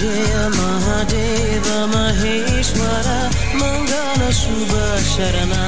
Jai Mahadev Maheshwar Mangal सुभशरणा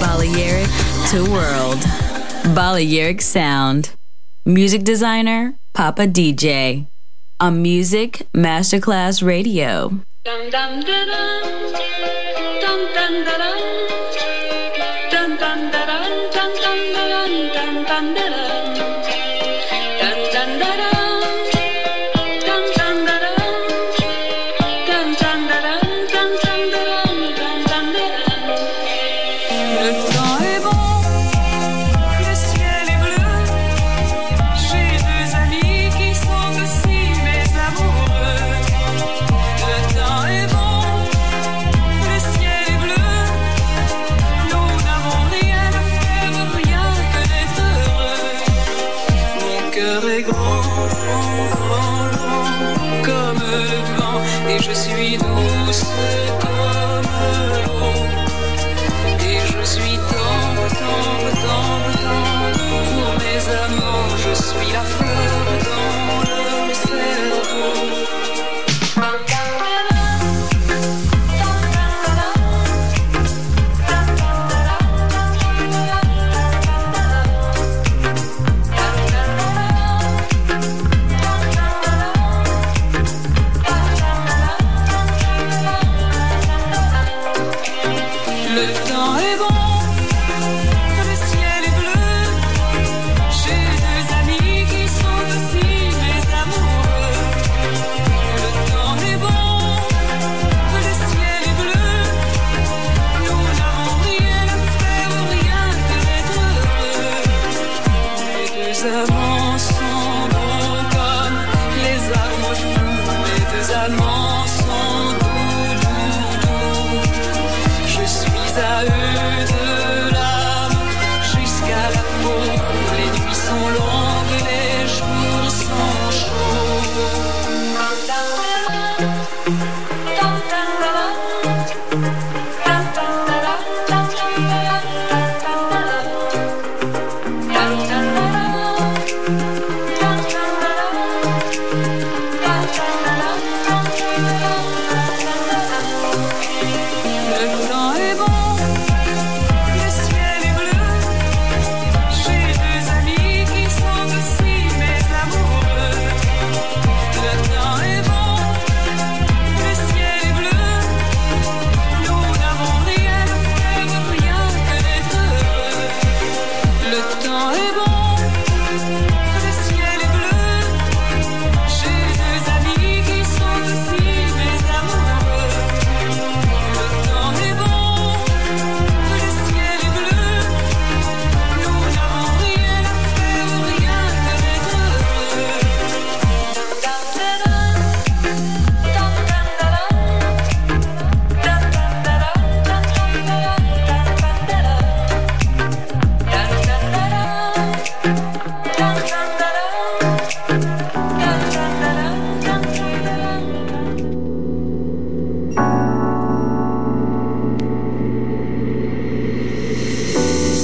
Balearic to world. Balearic sound. Music designer, Papa DJ. On Music Masterclass Radio. grand, grand, grand comme le vent et je suis douce comme l'eau et je suis tôt.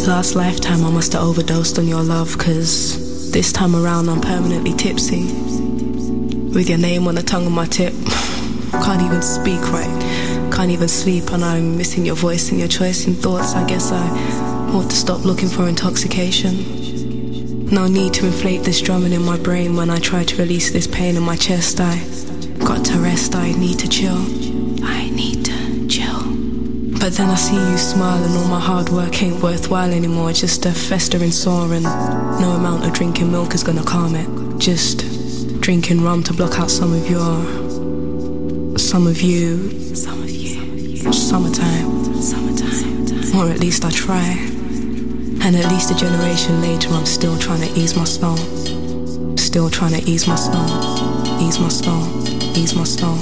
Last lifetime I must have overdosed on your love, cause this time around I'm permanently tipsy. With your name on the tongue of my tip. Can't even speak right, can't even sleep, and I'm missing your voice and your choice in thoughts. I guess I ought to stop looking for intoxication. No need to inflate this drumming in my brain when I try to release this pain in my chest. I got to rest, I need to chill. I need to but then I see you smile and all my hard work ain't worthwhile anymore. Just a festering sore and no amount of drinking milk is gonna calm it. Just drinking rum to block out some of your, some of you, some of you, summertime, summertime, or at least I try. And at least a generation later, I'm still trying to ease my soul. Still trying to ease my soul, ease my soul, ease my soul,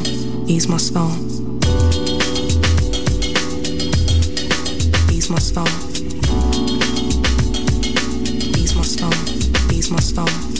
ease my soul. My stone. Ease my stone. Ease my stone.